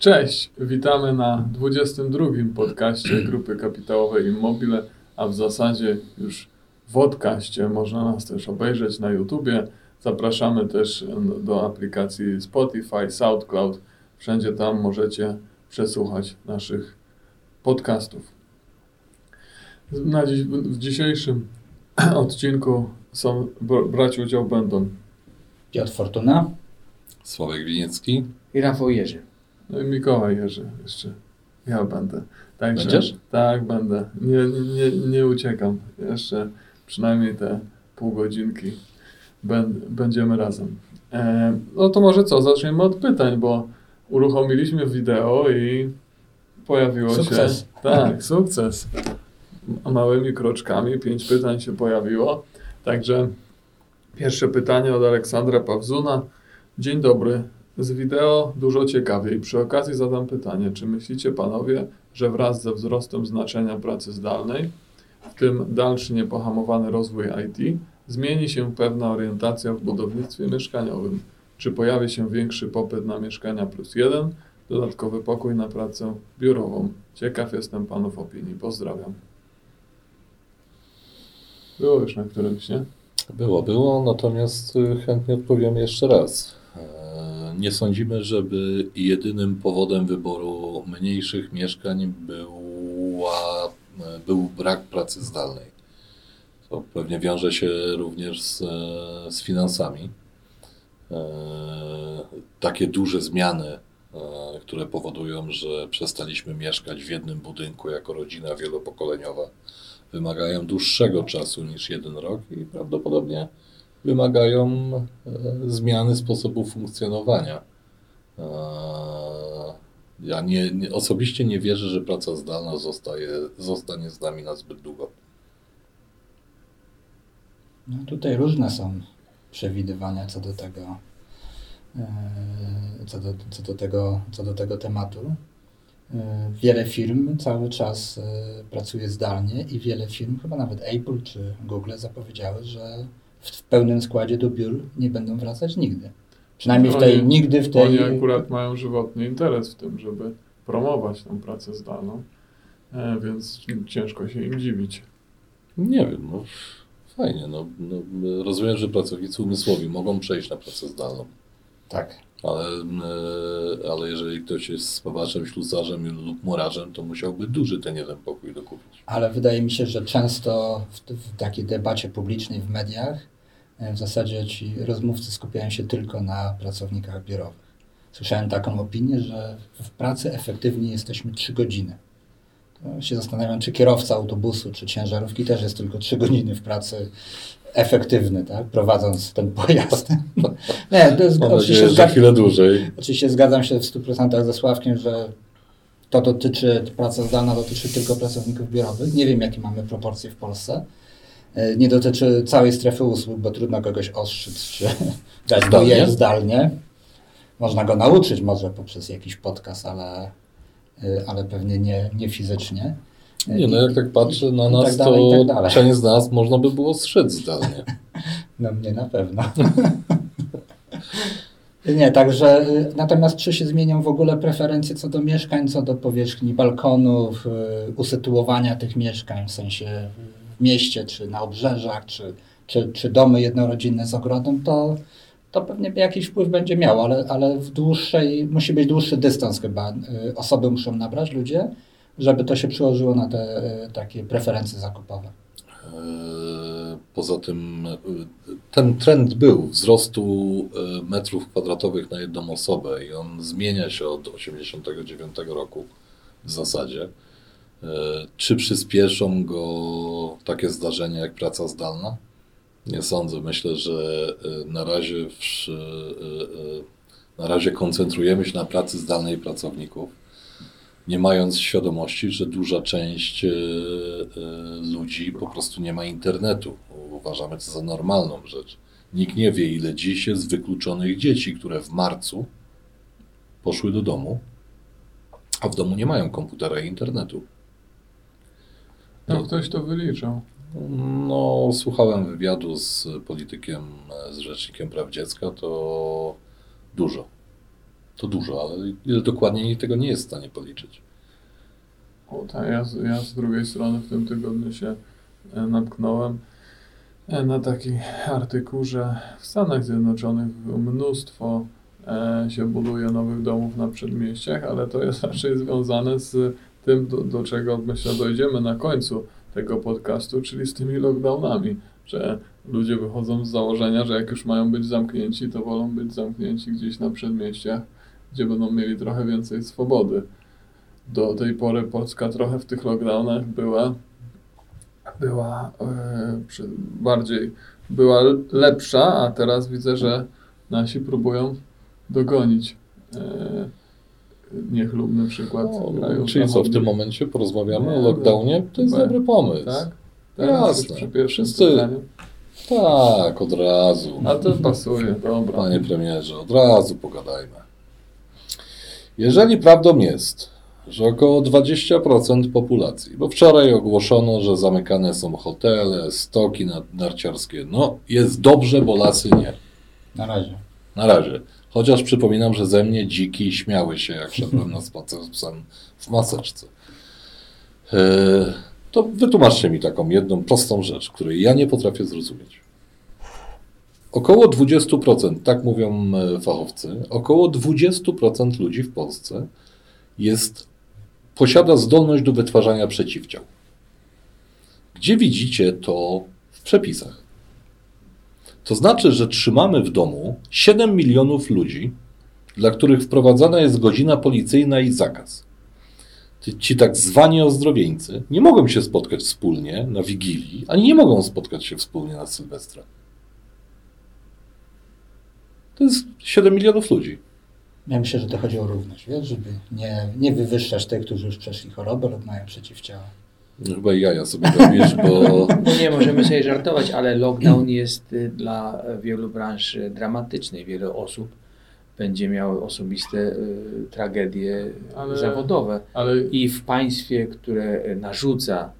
Cześć, witamy na 22 podcaście Grupy Kapitałowej Immobile, a w zasadzie już w podcaście można nas też obejrzeć na YouTubie. Zapraszamy też do aplikacji Spotify, SoundCloud. Wszędzie tam możecie przesłuchać naszych podcastów. Na dziś, w dzisiejszym odcinku są, brać udział będą Piotr Fortuna, Sławek Winiecki i Rafał Jerzy. No i Mikołaj Jerzy jeszcze. Ja będę. Także, Będziesz? Tak, będę. Nie, nie, nie uciekam. Jeszcze przynajmniej te pół godzinki będziemy razem. E, no to może co, zaczniemy od pytań, bo uruchomiliśmy wideo i pojawiło sukces. się... Tak, sukces. Małymi kroczkami, pięć pytań się pojawiło. Także pierwsze pytanie od Aleksandra Pawzuna. Dzień dobry. Z wideo dużo ciekawiej. Przy okazji zadam pytanie, czy myślicie panowie, że wraz ze wzrostem znaczenia pracy zdalnej, w tym dalszy niepohamowany rozwój IT, zmieni się pewna orientacja w budownictwie mieszkaniowym? Czy pojawi się większy popyt na mieszkania plus jeden, dodatkowy pokój na pracę biurową? Ciekaw jestem panów opinii. Pozdrawiam. Było już na którymś, nie? Było, było, natomiast y, chętnie odpowiem jeszcze raz. E, nie sądzimy, żeby jedynym powodem wyboru mniejszych mieszkań była, e, był brak pracy zdalnej. To pewnie wiąże się również z, z finansami. E, takie duże zmiany, które powodują, że przestaliśmy mieszkać w jednym budynku jako rodzina wielopokoleniowa, wymagają dłuższego czasu niż jeden rok i prawdopodobnie wymagają e, zmiany sposobu funkcjonowania. E, ja nie, nie, osobiście nie wierzę, że praca zdalna zostaje, zostanie z nami na zbyt długo. No tutaj różne są przewidywania co do tego, e, co do, co do, tego, co do tego tematu. Wiele firm cały czas pracuje zdalnie i wiele firm, chyba nawet Apple czy Google zapowiedziały, że w pełnym składzie do biur nie będą wracać nigdy. Przynajmniej w tej, oni, nigdy w tej... Oni akurat mają żywotny interes w tym, żeby promować tą pracę zdalną, e, więc ciężko się im dziwić. Nie wiem, no fajnie, no, no rozumiem, że pracownicy umysłowi mogą przejść na pracę zdalną. Tak. Ale, e, ale jeżeli ktoś jest spawaczem, ślusarzem lub murarzem, to musiałby duży ten jeden pokój dokupić. Ale wydaje mi się, że często w, w takiej debacie publicznej w mediach e, w zasadzie ci rozmówcy skupiają się tylko na pracownikach biurowych. Słyszałem taką opinię, że w pracy efektywnie jesteśmy 3 godziny. Się zastanawiam, czy kierowca autobusu, czy ciężarówki też jest tylko 3 godziny w pracy efektywny, tak? prowadząc ten pojazd. Nie, to jest, Mam oczywiście nadzieję, że chwilę dłużej. Oczywiście zgadzam się w 100% ze Sławkiem, że to dotyczy, praca zdalna dotyczy tylko pracowników biurowych. Nie wiem, jakie mamy proporcje w Polsce. E, nie dotyczy całej strefy usług, bo trudno kogoś ostrzyc czy dać zdalnie. zdalnie. Można go nauczyć może poprzez jakiś podcast, ale, ale pewnie nie, nie fizycznie. Nie, no jak tak patrzę na nas, tak dalej, to tak część z nas można by było strzec zdalnie. No mnie na pewno. Nie, także y, natomiast czy się zmienią w ogóle preferencje co do mieszkań, co do powierzchni balkonów, y, usytuowania tych mieszkań, w sensie w mieście, czy na obrzeżach, czy, czy, czy domy jednorodzinne z ogrodem, to, to pewnie jakiś wpływ będzie miało, ale, ale w dłuższej, musi być dłuższy dystans chyba. Y, osoby muszą nabrać, ludzie, żeby to się przełożyło na te e, takie preferencje zakupowe? E, poza tym e, ten trend był wzrostu metrów kwadratowych na jedną osobę i on zmienia się od 1989 roku w zasadzie. Czy przyspieszą go takie zdarzenia jak praca zdalna? Nie sądzę. Myślę, że na razie, w, na razie koncentrujemy się na pracy zdalnej pracowników nie mając świadomości, że duża część ludzi po prostu nie ma internetu. Uważamy to za normalną rzecz. Nikt nie wie, ile dziś jest wykluczonych dzieci, które w marcu poszły do domu, a w domu nie mają komputera i internetu. No, ktoś to wyliczał. No, słuchałem wywiadu z politykiem, z rzecznikiem praw dziecka, to dużo. to dużo, ale dokładnie tego nie jest w stanie policzyć. O, tak, ja, ja z drugiej strony w tym tygodniu się e, natknąłem e, na taki artykuł, że w Stanach Zjednoczonych mnóstwo e, się buduje nowych domów na przedmieściach, ale to jest raczej związane z tym, do, do czego myślę dojdziemy na końcu tego podcastu, czyli z tymi lockdownami, że ludzie wychodzą z założenia, że jak już mają być zamknięci, to wolą być zamknięci gdzieś na przedmieściach, gdzie będą mieli trochę więcej swobody do tej pory Polska trochę w tych lockdownach była, była e, bardziej była lepsza, a teraz widzę, że nasi próbują dogonić. E, niechlubny przykład No, czyli co, w tym momencie porozmawiamy Nie, o lockdownie? To jest chyba- dobry pomysł. Tak? Teraz Jasne. przy pierwszym Wszyscy-. Tak, od razu. A to pasuje, dobra. Panie premierze, od razu pogadajmy. Jeżeli prawdą jest, że około 20% populacji, bo wczoraj ogłoszono, że zamykane są hotele, stoki na- narciarskie, no jest dobrze, bo lasy nie. Na razie. Na razie. Chociaż przypominam, że ze mnie dziki śmiały się, jak szedłem na spacer z psem w maseczce. E, to wytłumaczcie mi taką jedną prostą rzecz, której ja nie potrafię zrozumieć. Około 20%, tak mówią e, fachowcy, około 20% ludzi w Polsce jest, posiada zdolność do wytwarzania przeciwciał. Gdzie widzicie to w przepisach? To znaczy, że trzymamy w domu 7 milionów ludzi, dla których wprowadzana jest godzina policyjna i zakaz. Ci- tak zwani ozdrowieńcy nie mogą się spotkać wspólnie na Wigilii, ani nie mogą spotkać się wspólnie na Sylwestra. To jest 7 milionów ludzi. Ja myślę, że to chodzi o równość, wiesz, żeby nie, nie wywyższać tych, którzy już przeszli chorobę lub mają przeciwciała. No Chyba i jaja sobie robisz, bo No nie możemy sobie żartować, ale lockdown jest y, dla wielu branż dramatyczny. Wiele osób będzie miało osobiste y, tragedie Ale- zawodowe. Ale I w państwie, które narzuca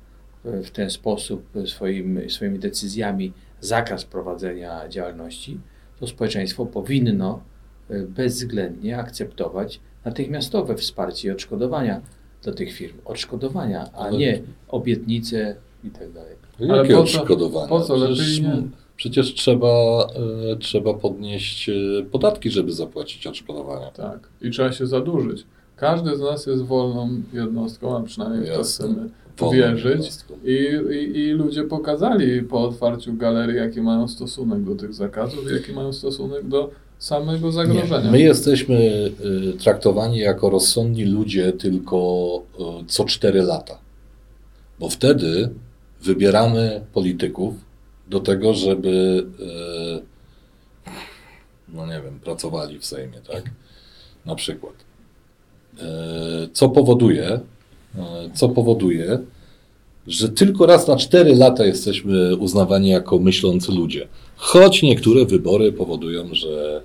y, w ten sposób swoim, swoimi decyzjami zakaz prowadzenia działalności, to społeczeństwo powinno y, bezwzględnie akceptować natychmiastowe wsparcie i odszkodowania dla tych firm. Odszkodowania, a nie obietnice i tak dalej. Ale jakie po odszkodowania? po co? Przecież, nie. przecież trzeba, e, trzeba podnieść e, podatki, żeby zapłacić odszkodowania. Tak. I trzeba się zadłużyć. Każdy z nas jest wolną jednostką, a przynajmniej w to Jasne. chcemy wierzyć. I, i, I ludzie pokazali po otwarciu galerii, jaki mają stosunek do tych zakazów jaki mają stosunek do samego zagrożenia. Nie. My jesteśmy y, traktowani jako rozsądni ludzie tylko y, co 4 lata. Bo wtedy wybieramy polityków do tego, żeby y, no nie wiem, pracowali w Sejmie, tak? Na przykład. Co powoduje, co powoduje, że tylko raz na 4 lata jesteśmy uznawani jako myślący ludzie. Choć niektóre wybory powodują, że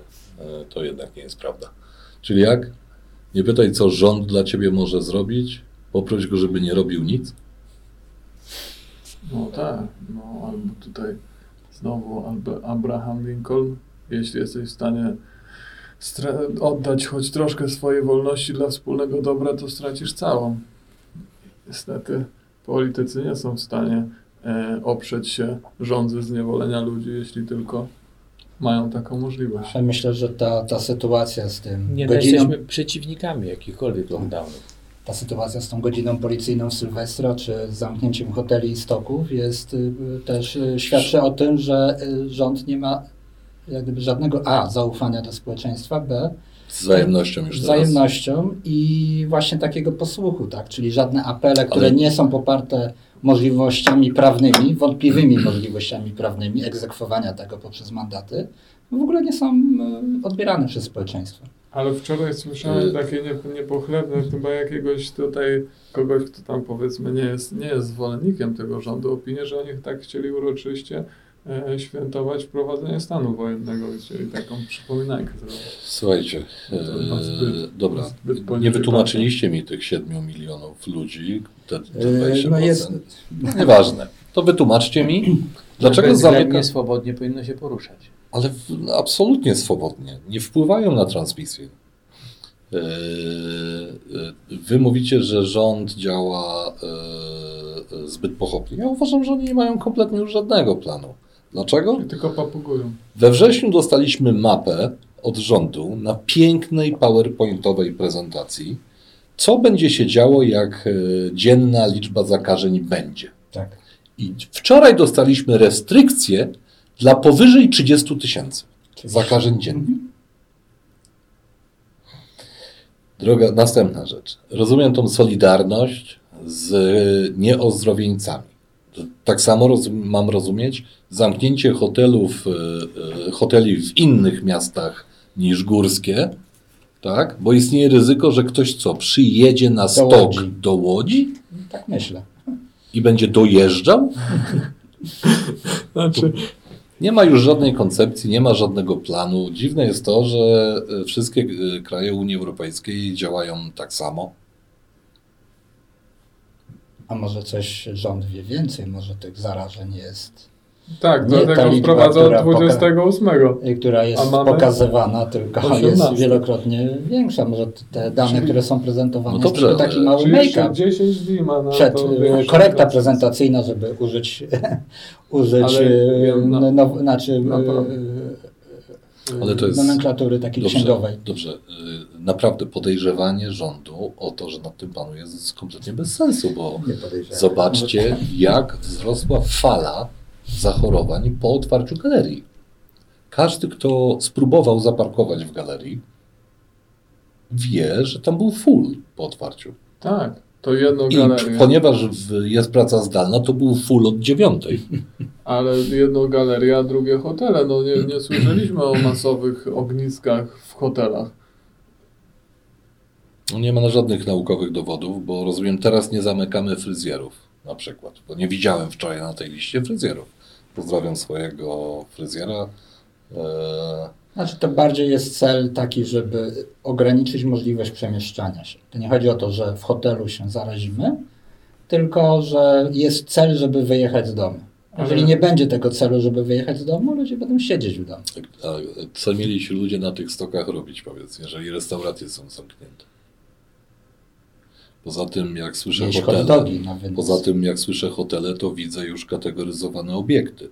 to jednak nie jest prawda. Czyli jak? Nie pytaj, co rząd dla ciebie może zrobić, poproś go, żeby nie robił nic. No tak, no albo tutaj znowu albo Abraham Lincoln, jeśli jesteś w stanie oddać choć troszkę swojej wolności dla wspólnego dobra, to stracisz całą. Niestety politycy nie są w stanie e, oprzeć się rządzy zniewolenia ludzi, jeśli tylko mają taką możliwość. Ale myślę, że ta, ta sytuacja z tym Nie godziną, jesteśmy przeciwnikami jakichkolwiek lockdownów. ta sytuacja z tą godziną policyjną w Sylwestra, czy z zamknięciem hoteli i stoków jest y, też y, świadczy o tym, że y, rząd nie ma jak gdyby żadnego A zaufania do społeczeństwa, B Z wzajemnością już teraz. wzajemnością i właśnie takiego posłuchu, tak? Czyli żadne apele, które Ale- nie są poparte możliwościami prawnymi, wątpliwymi możliwościami prawnymi egzekwowania tego poprzez mandaty, w ogóle nie są y, odbierane przez społeczeństwo. Ale wczoraj słyszałem Y- takie nie, niepochlebne, chyba jakiegoś tutaj kogoś, kto tam powiedzmy nie jest, nie jest zwolennikiem tego rządu, opinię, że oni tak chcieli uroczyście e, świętować wprowadzenie stanu wojennego, i chcieli taką przypominajkę zrobić. Słuchajcie, No e, zbyt- dobra, zbyt nie wytłumaczyliście mi tych 7 milionów ludzi, te, te Yy, 20%. no jest- Nieważne. To wytłumaczcie mi, dlaczego zamyka... swobodnie powinno się poruszać. Ale w, absolutnie swobodnie. Nie wpływają na transmisję. E, e, Wy mówicie, że rząd działa e, zbyt pochopnie. Ja uważam, że oni nie mają kompletnie już żadnego planu. Dlaczego? Tylko papugują. We wrześniu dostaliśmy mapę od rządu na pięknej PowerPointowej prezentacji, co będzie się działo, jak e, dzienna liczba zakażeń będzie. Tak. I wczoraj dostaliśmy restrykcje dla powyżej 30 tysięcy zakażeń dziennie. Droga, następna rzecz. Rozumiem tą solidarność z nieozdrowieńcami. Tak samo roz, mam rozumieć zamknięcie hotelów, e, e, hoteli w innych miastach niż górskie, tak? Bo istnieje ryzyko, że ktoś co, przyjedzie na stok Łodzi. do Łodzi Tak myślę. i będzie dojeżdżał? Znaczy, Nie ma już żadnej koncepcji, nie ma żadnego planu. Dziwne jest to, że e, wszystkie kraje Unii Europejskiej działają tak samo. A może coś rząd wie więcej, może tych zarażeń jest, tak, Nie ta dlatego liczba, wprowadzał która poka- 28. y, która jest pokazywana, tylko 18. jest wielokrotnie większa. Może te dane, Czyli- które są prezentowane, No dobrze, tylko taki mały make-up. 10 dni ma na Przed, to większą korekta prezentacyjna, żeby użyć, użyć Ale na- no, no, znaczy, y, Ale to jest- nomenklatury takiej Dobrze, księgowej. dobrze. y, Naprawdę podejrzewanie rządu o to, że nad tym panuje jest kompletnie bez sensu, bo zobaczcie, jak wzrosła fala zachorowań po otwarciu galerii. Każdy, kto spróbował zaparkować w galerii, wie, że tam był full po otwarciu. Tak, to jedną I galerię. ponieważ w- jest praca zdalna, to był full od dziewiątej. Ale jedną galerię, a drugie hotele. No nie, nie słyszeliśmy o masowych ogniskach w hotelach. No nie ma żadnych naukowych dowodów, bo rozumiem, teraz nie zamykamy fryzjerów na przykład, bo nie widziałem wczoraj na tej liście fryzjerów. Pozdrawiam swojego fryzjera. Eee, Znaczy to bardziej jest cel taki, żeby ograniczyć możliwość przemieszczania się. To nie chodzi o to, że w hotelu się zarazimy, tylko że jest cel, żeby wyjechać z domu. Jeżeli Ale- nie będzie tego celu, żeby wyjechać z domu, ludzie będą siedzieć w domu. a co mieli ci ludzie na tych stokach robić, powiedz, jeżeli restauracje są zamknięte? Poza tym, jak słyszę Jeść hotele, poza tym, jak słyszę hotele, to widzę już kategoryzowane obiekty.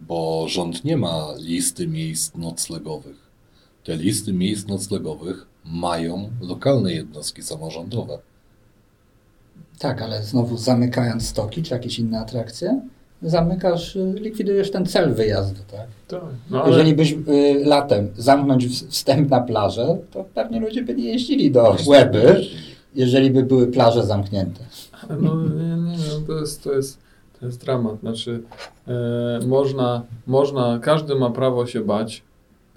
Bo rząd nie ma listy miejsc noclegowych. Te listy miejsc noclegowych mają lokalne jednostki samorządowe. Tak, ale znowu zamykając stoki czy jakieś inne atrakcje, zamykasz, y, likwidujesz ten cel wyjazdu, tak? Tak. No, ale Jeżeli byś y, latem zamknąć wstęp na plażę, to pewnie ludzie by nie jeździli do Łeby, jeżeli by były plaże zamknięte. No nie, nie, no, to jest, to jest, to jest dramat. Znaczy, e, można, można, każdy ma prawo się bać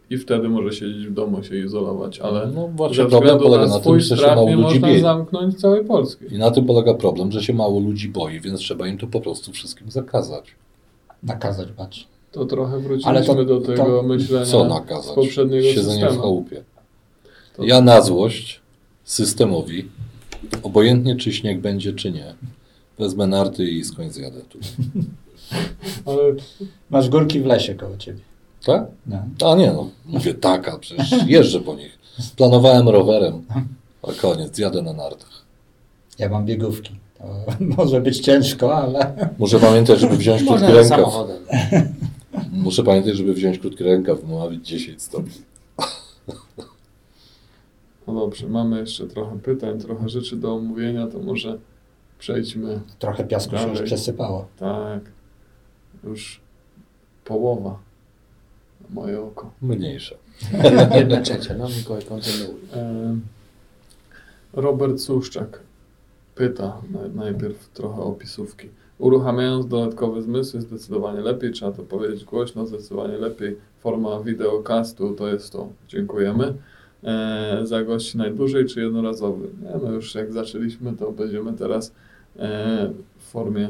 i wtedy może siedzieć w domu, się izolować, ale No właśnie problem polega na na tym, że się mało nie ludzi można boi. zamknąć całej Polski. I na tym polega problem, że się mało ludzi boi, więc trzeba im to po prostu wszystkim zakazać. Nakazać bać. To trochę wróciliśmy to- do tego to- myślenia Co z nakazać? poprzedniego Siedzenie w systemu. chałupie. To- Ja na złość systemowi, obojętnie czy śnieg będzie, czy nie, wezmę narty i skądś zjadę tu. Ale Masz górki w lesie koło ciebie. Tak? No. A nie, no mówię taka, przecież jeżdżę po nich. Planowałem rowerem, a koniec, jadę na nartach. Ja mam biegówki. To może być ciężko, ale Muszę pamiętać, żeby wziąć krótki Można rękaw. samochodem. Muszę pamiętać, żeby wziąć krótki rękaw, bo ma być 10 stopni. no dobrze, mamy jeszcze trochę pytań, trochę rzeczy do omówienia, to może przejdźmy. trochę piasku się już Dalej. przesypało. Tak, już połowa moje oko. Mniejsze. Jedna trzecia, no Mikołaj, kontynuuj. E, Robert Suszczak pyta na- najpierw trochę opisówki. Uruchamiając dodatkowe zmysły zdecydowanie lepiej, trzeba to powiedzieć głośno, zdecydowanie lepiej. Forma wideocastu to jest to. Dziękujemy. E, za gości najdłużej czy jednorazowy? Nie, no już jak zaczęliśmy, to będziemy teraz w formie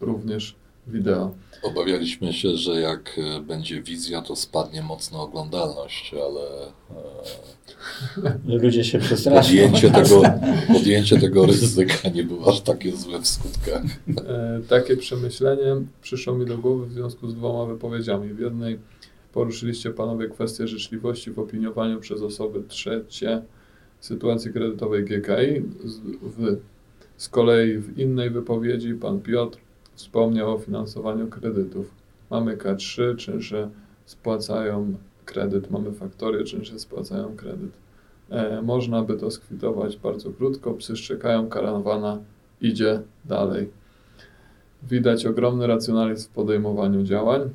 również wideo. Obawialiśmy się, że jak e, będzie wizja, to spadnie mocno oglądalność, ale e, ludzie się przestraszą. podjęcie tego, podjęcie tego ryzyka nie było aż takie złe w skutkach. E, takie przemyślenie przyszło mi do głowy w związku z dwoma wypowiedziami. W jednej Poruszyliście Panowie kwestię życzliwości w opiniowaniu przez osoby trzecie sytuacji kredytowej GKI. W, z kolei w innej wypowiedzi Pan Piotr wspomniał o finansowaniu kredytów. Mamy K3, czynsze spłacają kredyt, mamy faktorię, czynsze spłacają kredyt. E, można by to skwitować bardzo krótko. Psy szczekają, karawana idzie dalej. Widać ogromny racjonalizm w podejmowaniu działań.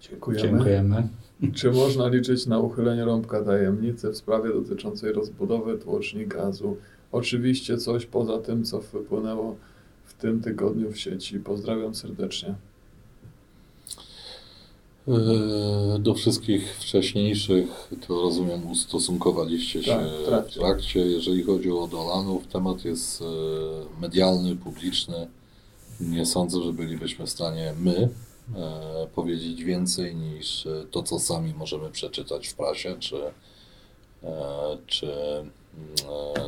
Dziękujemy. Dziękujemy. Czy można liczyć na uchylenie rąbka tajemnicy w sprawie dotyczącej rozbudowy tłoczni gazu? Oczywiście coś poza tym, co wypłynęło w tym tygodniu w sieci. Pozdrawiam serdecznie. Yy, Do wszystkich wcześniejszych, to rozumiem, ustosunkowaliście się Tak, w w trakcie. Jeżeli chodzi o Dolanów, temat jest yy, medialny, publiczny. Nie sądzę, że bylibyśmy w stanie my yy, powiedzieć więcej niż to, co sami możemy przeczytać w prasie, czy, czy,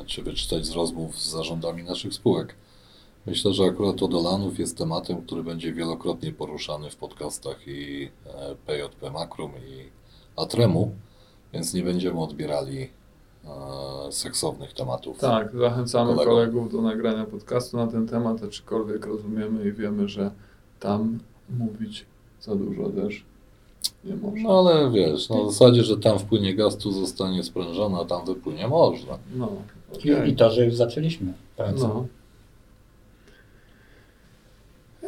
czy wyczytać z rozmów z zarządami naszych spółek. Myślę, że akurat to Dolanów jest tematem, który będzie wielokrotnie poruszany w podcastach i e, PJP Makrum i Atremu, więc nie będziemy odbierali e, seksownych tematów. Tak, zachęcamy Kolego. kolegów do nagrania podcastu na ten temat, aczkolwiek rozumiemy i wiemy, że tam mówić za dużo też nie można. No ale wiesz, na zasadzie, że tam wpłynie gaz, tu zostanie sprężona, a tam wypłynie można. No, I. I to, że już zaczęliśmy pracę. No.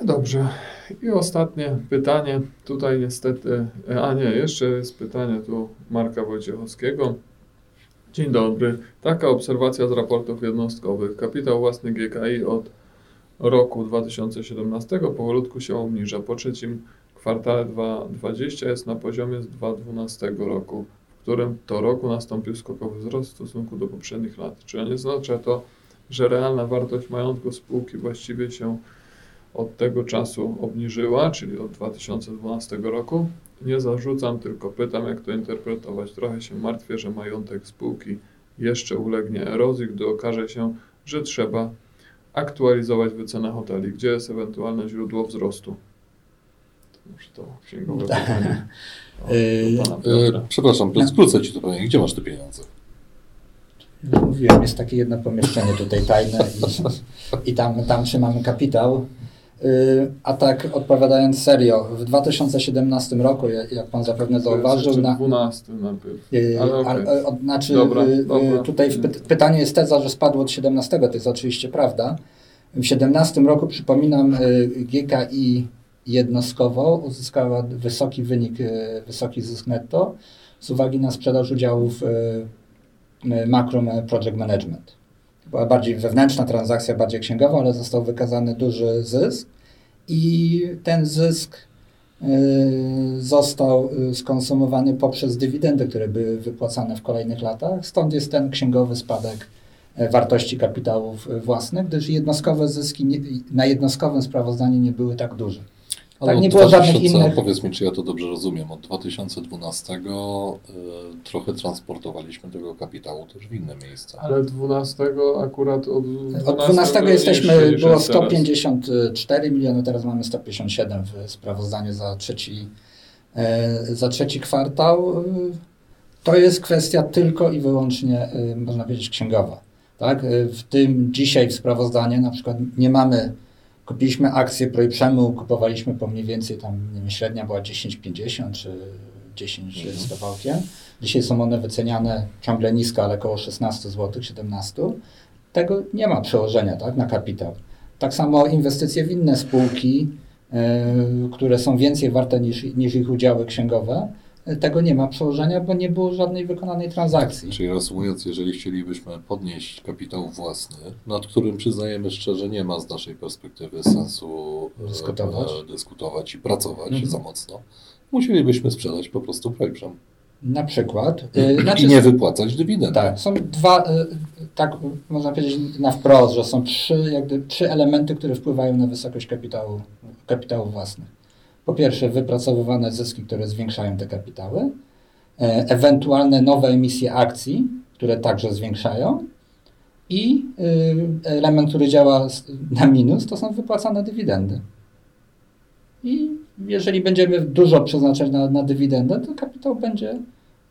Dobrze. I ostatnie pytanie. Tutaj niestety, a nie, jeszcze jest pytanie tu Marka Wojciechowskiego. Dzień dobry. Taka obserwacja z raportów jednostkowych. Kapitał własny GKI od roku 2017 powolutku się obniża. Po trzecim kwartale 2020 jest na poziomie z 2012 roku, w którym to roku nastąpił skokowy wzrost w stosunku do poprzednich lat. Czy nie oznacza to, że realna wartość majątku spółki właściwie się od tego czasu obniżyła, czyli od 2012 roku. Nie zarzucam, tylko pytam, jak to interpretować. Trochę się martwię, że majątek spółki jeszcze ulegnie erozji, gdy okaże się, że trzeba aktualizować wycenę hoteli. Gdzie jest ewentualne źródło wzrostu? To Może to księgowe pytanie. E, Piotra. przepraszam, No. skrócę Ci to pytanie. Gdzie masz te pieniądze? Mówiłem, jest takie jedno pomieszczenie tutaj tajne i, i tam, tam trzymamy kapitał. Yy, A tak odpowiadając serio, w 2017 roku, jak Pan zapewne zauważył, na, 12 najpierw. Ale a- Znaczy, Dobra, dobra. tutaj py- pytanie jest teza, że spadło od 17, to jest oczywiście prawda. W 17 roku, przypominam, GKI jednostkowo uzyskała wysoki wynik, yy, wysoki zysk netto z uwagi na sprzedaż udziałów yy, Macrom Project Management. Była bardziej wewnętrzna transakcja, bardziej księgowa, ale został wykazany duży zysk i ten zysk y, został skonsumowany poprzez dywidendy, które były wypłacane w kolejnych latach. Stąd jest ten księgowy spadek e, wartości kapitałów e, własnych, gdyż jednostkowe zyski nie, na jednostkowym sprawozdaniu nie były tak duże. Ale Tak, nie było żadnych 2000 innych- Powiedz mi, czy ja to dobrze rozumiem. Od 2012 y, trochę transportowaliśmy tego kapitału też w inne miejsca. Ale 12 akurat od 12, Od 12 mniejszy jesteśmy, było jest teraz. 154 miliony, teraz mamy 157 w sprawozdaniu za trzeci, e, za trzeci kwartał. E, To jest kwestia tylko i wyłącznie, e, można powiedzieć, księgowa. Tak? E, W tym dzisiaj w sprawozdaniu na przykład nie mamy, kupiliśmy akcje Projprzemu, kupowaliśmy po mniej więcej tam, nie wiem, średnia była 10,50 czy 10 z kawałkiem. Dzisiaj są one wyceniane ciągle nisko, ale około 16 zł, 17 tego nie ma przełożenia tak, na kapitał. Tak samo inwestycje w inne spółki, e, które są więcej warte niż, niż ich udziały księgowe, tego nie ma przełożenia, bo nie było żadnej wykonanej transakcji. Czyli reasumując, jeżeli chcielibyśmy podnieść kapitał własny, nad którym przyznajemy szczerze nie ma z naszej perspektywy sensu e, Dyskutować. e, dyskutować i pracować Mhm. za mocno, musielibyśmy sprzedać po prostu Projprzem Na przykład. e, znaczy- i nie wypłacać dywidend. Tak, są dwa, tak można powiedzieć na wprost, że są trzy, jakby, trzy elementy, które wpływają na wysokość kapitału, kapitału własnych. Po pierwsze, wypracowywane zyski, które zwiększają te kapitały, e, ewentualne nowe emisje akcji, które także zwiększają i y, element, który działa na minus, to są wypłacane dywidendy. i jeżeli będziemy dużo przeznaczać na, na dywidendę, to kapitał będzie,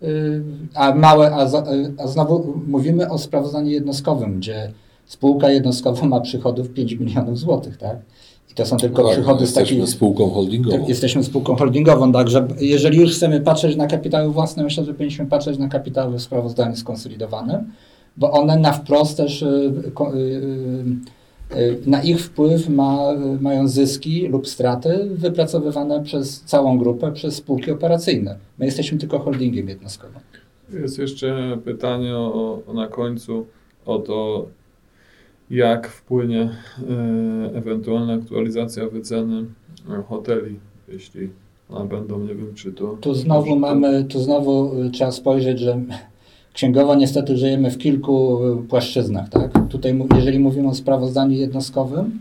y, a małe, a, za, y, a znowu mówimy o sprawozdaniu jednostkowym, gdzie spółka jednostkowa ma przychodów 5 milionów złotych, tak? To są tylko Tak, przychody z jesteśmy takich... spółką holdingową. Tak, jesteśmy spółką holdingową, także jeżeli już chcemy patrzeć na kapitały własne, myślę, że powinniśmy patrzeć na kapitały w sprawozdaniu skonsolidowanym, bo one na wprost też y, y, y, na ich wpływ ma, mają zyski lub straty wypracowywane przez całą grupę, przez spółki operacyjne. My jesteśmy tylko holdingiem jednostkowym. Jest jeszcze pytanie o, o, na końcu o to, jak wpłynie e, ewentualna aktualizacja wyceny e, hoteli, jeśli one będą, nie wiem, czy to... Tu znowu mamy, tu znowu y, trzeba spojrzeć, że księgowo niestety żyjemy w kilku płaszczyznach, tak? Tutaj, jeżeli mówimy o sprawozdaniu jednostkowym,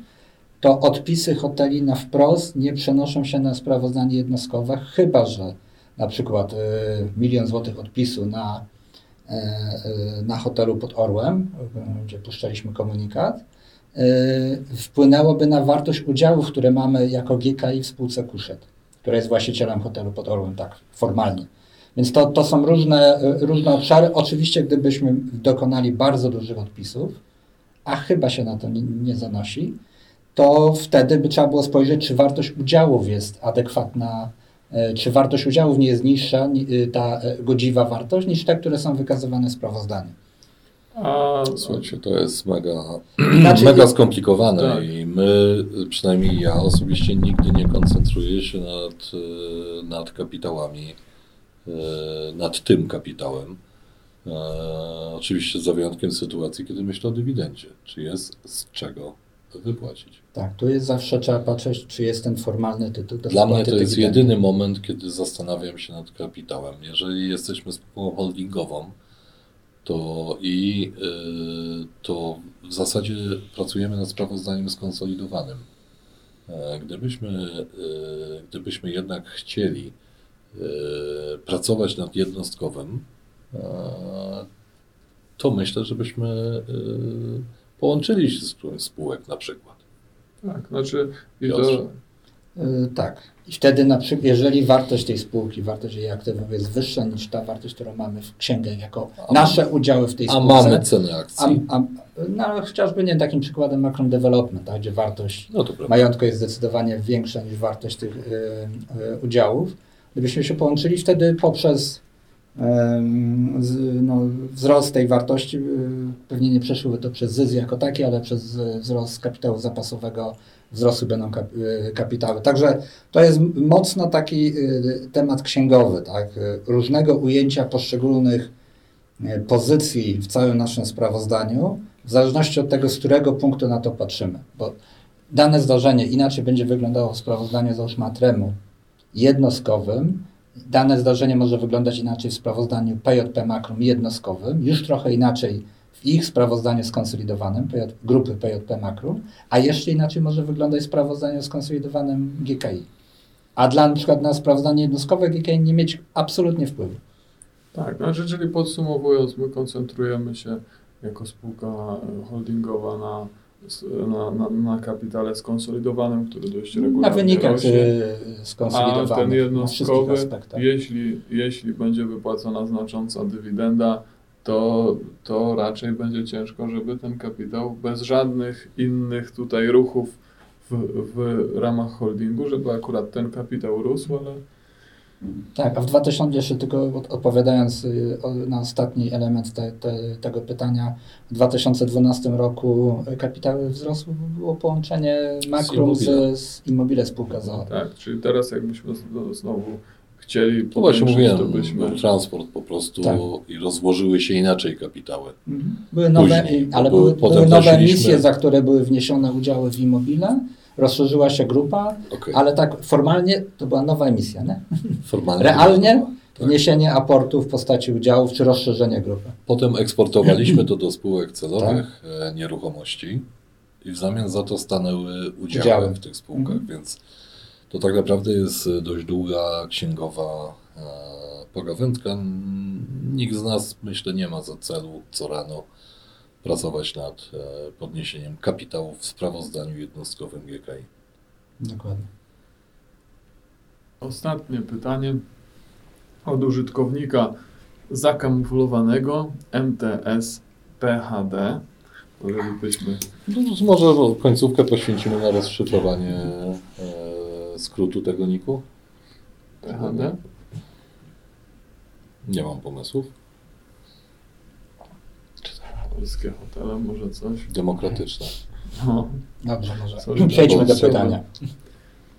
to odpisy hoteli na wprost nie przenoszą się na sprawozdanie jednostkowe, chyba że na przykład y, milion złotych odpisu na, e, e, na hotelu pod Orłem, gdzie puszczaliśmy komunikat, y, wpłynęłoby na wartość udziałów, które mamy jako GKI w spółce Kuszet, która jest właścicielem hotelu pod Orłem, tak formalnie. Więc to, to są różne, różne obszary. Oczywiście, gdybyśmy dokonali bardzo dużych odpisów, a chyba się na to nie, nie zanosi, to wtedy by trzeba było spojrzeć, czy wartość udziałów jest adekwatna, e, czy wartość udziałów nie jest niższa, ni- y, ta e, godziwa wartość, niż te, które są wykazywane w sprawozdaniu. A, Słuchajcie, to jest mega, Znaczy- mega skomplikowane Tak. i my, przynajmniej ja osobiście nigdy nie koncentruję się nad, e, nad kapitałami, e, nad tym kapitałem. E, Oczywiście za wyjątkiem sytuacji, kiedy myślę o dywidendzie. Czy jest z czego wypłacić? Tak, tu jest zawsze trzeba patrzeć, czy jest ten formalny tytuł. Dla mnie to jest dywidendy. jedyny moment, kiedy zastanawiam się nad kapitałem. Jeżeli jesteśmy spółką holdingową, to i y, to w zasadzie pracujemy nad sprawozdaniem skonsolidowanym. E, Gdybyśmy, y, gdybyśmy jednak chcieli y, pracować nad jednostkowym, e, to myślę, żebyśmy y, połączyli się z którąś z spółek na przykład. tak, znaczy i to. Y, Tak. I wtedy na przykład, jeżeli wartość tej spółki, wartość jej aktywów jest wyższa niż ta wartość, którą mamy w księgę jako A- nasze udziały w tej A spółce. mamy cenę A, akcji. a, no, chociażby nie takim przykładem Macron Development, tak, gdzie wartość No majątku jest zdecydowanie większa niż wartość tych y, y, udziałów. Gdybyśmy się połączyli wtedy poprzez no, wzrost tej wartości, y, pewnie nie przeszłyby to przez zysk jako taki, ale przez y, wzrost kapitału zapasowego wzrostu będą y, kapitały. Także to jest mocno taki temat księgowy, tak? Różnego ujęcia poszczególnych pozycji w całym naszym sprawozdaniu, w zależności od tego, z którego punktu na to patrzymy. Bo dane zdarzenie inaczej będzie wyglądało w sprawozdaniu załóżmy Atremu jednostkowym, dane zdarzenie może wyglądać inaczej w sprawozdaniu PJP Makrum jednostkowym, już trochę inaczej w ich sprawozdaniu skonsolidowanym, grupy PJP Makrum, a jeszcze inaczej może wyglądać sprawozdaniu skonsolidowanym GKI. A dla na przykład na sprawozdanie jednostkowe GKI nie mieć absolutnie wpływu. tak, znaczy, czyli podsumowując, my koncentrujemy się jako spółka holdingowa na, na, na, na kapitale skonsolidowanym, który dość regularnie Na wynikach rośnie. y, A skonsolidowanych. ten na jednostkowy, jeśli, jeśli będzie wypłacona znacząca dywidenda, to, to raczej będzie ciężko, żeby ten kapitał bez żadnych innych tutaj ruchów w, w ramach holdingu, żeby akurat ten kapitał rósł, ale Tak, a w 2000, jeszcze tylko od- odpowiadając y, na ostatni element te, te, tego pytania, w 2012 roku kapitały wzrosły, bo było połączenie Makrum z, Immobile. z Immobile spółka z tak, czyli teraz jakbyśmy z- znowu chcieli To No właśnie powiększyć, mówiłem, to byśmy... transport po prostu Tak. i rozłożyły się inaczej kapitały. Były nowe, Później, ale były- były, nowe emisje, za które były wniesione udziały w Immobile, rozszerzyła się grupa, Okej. ale tak formalnie to była nowa emisja, nie? Formalnie Realnie tak. wniesienie aportu w postaci udziałów czy rozszerzenie grupy. Potem eksportowaliśmy to do spółek celowych Tak. e, nieruchomości i w zamian za to stanęły udziały, Udziały. w tych spółkach, Mhm. więc to tak naprawdę jest e, dość długa księgowa e, pogawędka. Nikt z nas, myślę, nie ma za celu co rano pracować nad e, podniesieniem kapitału w sprawozdaniu jednostkowym GKI. Dokładnie. Ostatnie pytanie od użytkownika zakamuflowanego MTS PHD. Byśmy No, może końcówkę poświęcimy na rozszyfrowanie e, skrótu tego niku. PHD? Nie mam pomysłów. Polskie hotele, może coś? Demokratyczne. No. Dobrze, może Coś przejdźmy do pytania.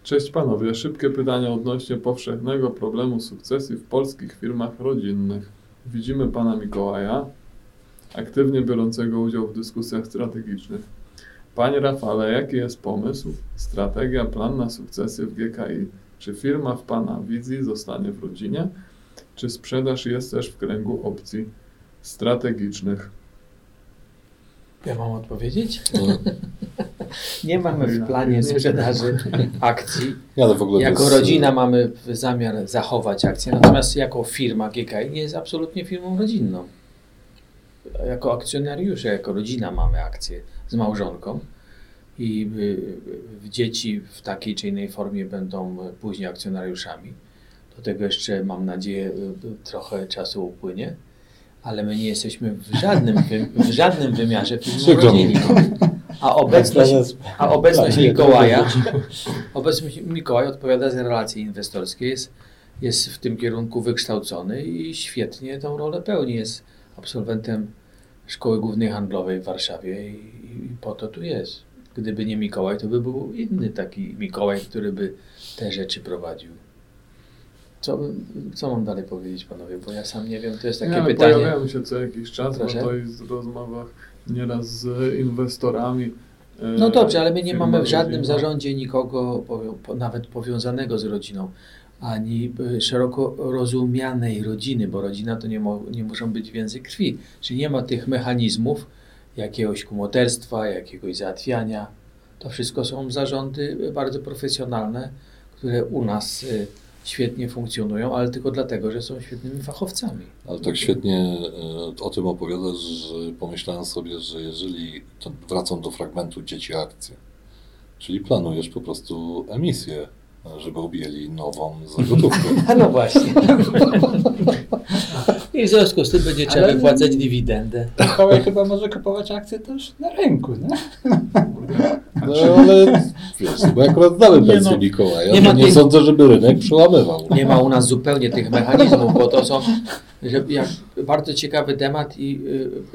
Cześć panowie, szybkie pytanie odnośnie powszechnego problemu sukcesji w polskich firmach rodzinnych. Widzimy pana Mikołaja, aktywnie biorącego udział w dyskusjach strategicznych. Panie Rafale, jaki jest pomysł, strategia, plan na sukcesję w GKI? Czy firma w pana wizji zostanie w rodzinie? Czy sprzedaż jest też w kręgu opcji strategicznych? Ja mam odpowiedzieć? No, Nie mamy w planie sprzedaży akcji. to Jako jest, rodzina mamy zamiar zachować akcje, natomiast jako firma GKI nie jest absolutnie firmą rodzinną. Jako akcjonariusze, jako rodzina mamy akcje z małżonką i y, y, dzieci w takiej czy innej formie będą później akcjonariuszami. Do tego jeszcze mam nadzieję y, trochę czasu upłynie, ale my nie jesteśmy w żadnym, w żadnym wymiarze rodzinną. A obecność, a obecność Tak, Mikołaja, obecność Mikołaj odpowiada za relacje inwestorskie, jest, jest w tym kierunku wykształcony i świetnie tą rolę pełni. Jest absolwentem Szkoły Głównej Handlowej w Warszawie i, i po to tu jest. Gdyby nie Mikołaj, to by był inny taki Mikołaj, który by te rzeczy prowadził. Co, co mam dalej powiedzieć, panowie? Bo ja sam nie wiem, to jest takie Nie, ale pytanie. Pojawiają się co jakiś czas, Proszę? bo to jest w rozmowach nieraz z inwestorami. e, No dobrze, ale my nie mamy w żadnym zarządzie nikogo nawet powiązanego z rodziną, ani y, szeroko rozumianej rodziny, bo rodzina to nie, mo, nie muszą być więzy krwi. Czyli nie ma tych mechanizmów jakiegoś kumoterstwa, jakiegoś załatwiania. To wszystko są zarządy bardzo profesjonalne, które u nas y, świetnie funkcjonują, ale tylko dlatego, że są świetnymi fachowcami. Ale tak świetnie e, o tym opowiadasz, że pomyślałem sobie, że jeżeli, to wracam do fragmentu dzieci akcje, czyli planujesz po prostu emisję, żeby objęli nową za gotówkę. No właśnie. I w związku z tym będzie trzeba Ale- wypłacać dywidendę. Mikołaj chyba może kupować akcje też na rynku, nie? No ale wiesz, bo akurat znamy pensję no, Mikołaja, nie nie, ma nie tych- sądzę, żeby rynek przełamywał. Nie ma u nas zupełnie tych mechanizmów, bo to są że jak, bardzo ciekawy temat i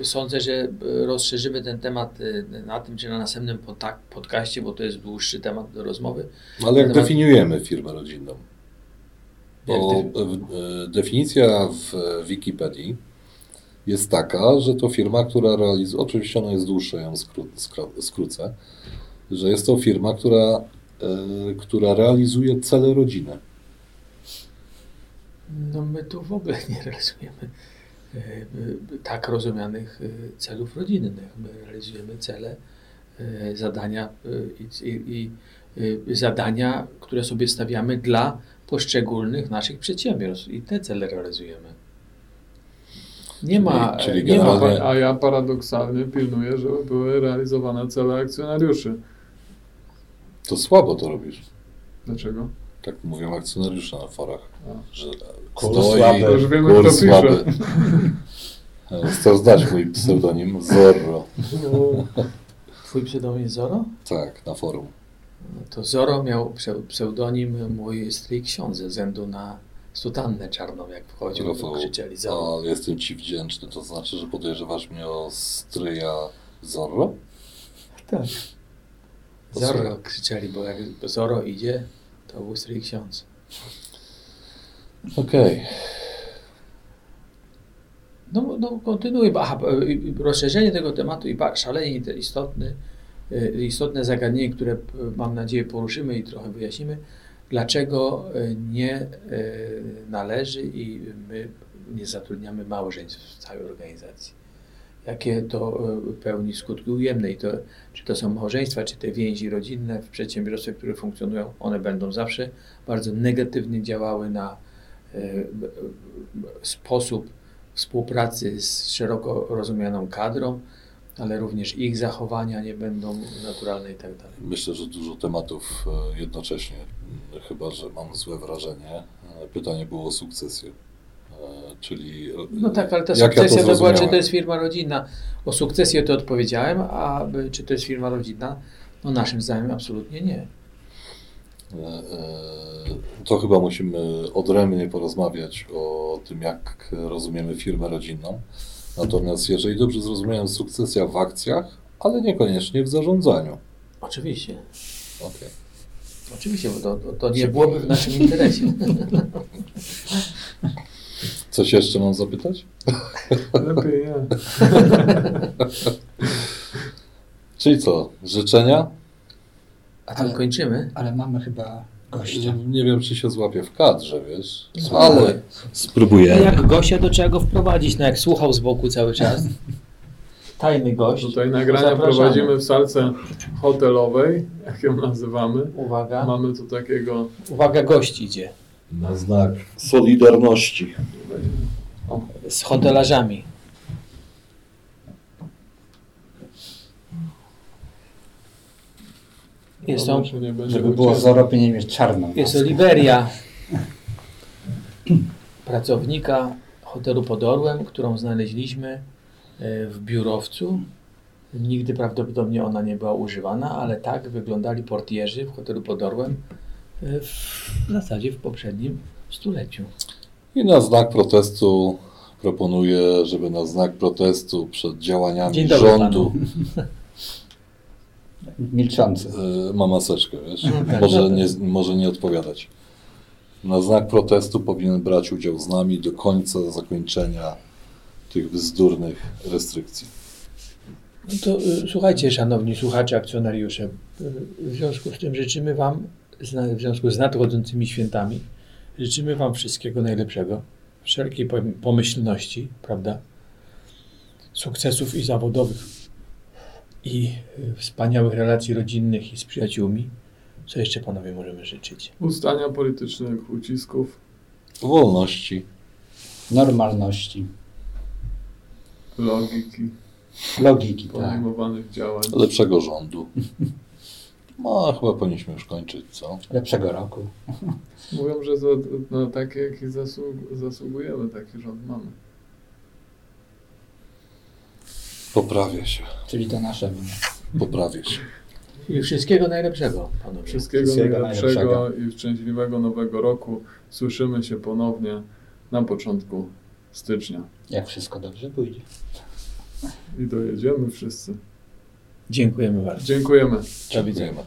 y, sądzę, że y, rozszerzymy ten temat y, na tym czy na następnym podcaście, bo to jest dłuższy temat do rozmowy. Ale jak Temat- definiujemy firmę rodzinną? Bo e, definicja w Wikipedii jest taka, że to firma, która realizuje, oczywiście ona jest dłuższa, ją skró, skró, skrócę, że jest to firma, która, e, która realizuje cele rodziny. No my tu w ogóle nie realizujemy y, y, tak rozumianych y, celów rodzinnych. My realizujemy cele, y, zadania i zadania, które sobie stawiamy dla poszczególnych naszych przedsiębiorstw i te cele realizujemy. Nie ma, czyli nie ma A ja paradoksalnie pilnuję, żeby były realizowane cele akcjonariuszy. To słabo to robisz. Dlaczego? Tak mówią akcjonariusze na forach, A. że Kurs stoi, słaby. Już wiemy, kto pisze. słaby. Chcesz znać mój pseudonim? Zorro. Twój pseudonim Zoro? Tak, na forum. No To Zoro miał pse- pseudonim mój stryj ksiądz ze względu na sutannę czarną, jak wchodził, Rafał, krzyczeli Zoro. a jestem Ci wdzięczny. To znaczy, że podejrzewasz mnie o stryja Zorro? Tak. Zoro słuchaj. krzyczeli, bo jak Zoro idzie, to był stryj ksiądz. Okej. No, no bo- Aha, e, i- rozszerzenie tego tematu i szalenie istotny, istotne zagadnienie, które e, mam nadzieję poruszymy i trochę wyjaśnimy. Dlaczego e, nie należy i my nie zatrudniamy małżeństw w całej organizacji? Jakie to pełni skutki ujemne i to, czy to są małżeństwa, czy te więzi rodzinne w przedsiębiorstwie, które funkcjonują, one będą zawsze bardzo negatywnie działały na sposób współpracy z szeroko rozumianą kadrą ale również ich zachowania nie będą naturalne i tak dalej. Myślę, że dużo tematów e, jednocześnie, chyba że mam złe wrażenie. E, Pytanie było o sukcesję. E, Czyli. No tak, ale ta jak ja sukcesja to, była, czy to jest firma rodzinna. O sukcesję to odpowiedziałem, a czy to jest firma rodzinna? No naszym zdaniem absolutnie nie. To chyba musimy odrębnie porozmawiać o tym, jak rozumiemy firmę rodzinną. Natomiast jeżeli dobrze zrozumiałem, sukcesja w akcjach, ale niekoniecznie w zarządzaniu. Oczywiście. Okej. Oczywiście, bo to, to, to nie byłoby w naszym interesie. Coś jeszcze mam zapytać? Lepiej nie. Czyli co? Życzenia? A tam Ale- kończymy? Ale mamy chyba gościa. Nie wiem, czy się złapie w kadrze, wiesz? Ale spróbuję. No jak gościa, to trzeba go wprowadzić. No jak słuchał z boku cały czas. Tajny gość. Tutaj nagrania Zapraszamy. prowadzimy w salce hotelowej, jak ją nazywamy. Uwaga. Mamy tu takiego Uwaga, gość idzie. Na znak Solidarności. Z hotelarzami. Jest, będzie Żeby było ucieczki. z Europy mieć czarną. jest Oliveria, pracownika hotelu pod Orłem, którą znaleźliśmy e, w biurowcu. Nigdy prawdopodobnie ona nie była używana, ale tak wyglądali portierzy w hotelu pod Orłem e, w zasadzie w poprzednim stuleciu. I na znak protestu proponuję, żeby na znak protestu przed działaniami rządu Milczący. y, ma maseczkę, wiesz? tak, może, tak. nie, może nie odpowiadać. Na znak protestu powinien brać udział z nami do końca zakończenia tych bzdurnych restrykcji. No to y, słuchajcie, szanowni słuchacze, akcjonariusze, y, w związku z tym życzymy Wam, w związku z nadchodzącymi świętami, życzymy Wam wszystkiego najlepszego, wszelkiej pom- pomyślności, prawda? Sukcesów i zawodowych, i wspaniałych relacji rodzinnych i z przyjaciółmi. Co jeszcze Panowie możemy życzyć? Ustania politycznych ucisków, Wolności. Normalności. logiki, Logiki, tak. podejmowanych działań. Lepszego rządu. No, chyba powinniśmy już kończyć, co? Lepszego roku. Mówią, że za, no, takie, jaki zasług, zasługujemy, taki rząd mamy. Poprawię się. Czyli to nasze wina. Poprawię się. I wszystkiego najlepszego, Panowie. Wszystkiego, Wszystkiego najlepszego, najlepszego. i szczęśliwego nowego roku. Słyszymy się ponownie na początku stycznia. Jak wszystko dobrze pójdzie. I dojedziemy wszyscy. Dziękujemy bardzo. Dziękujemy. Do widzenia.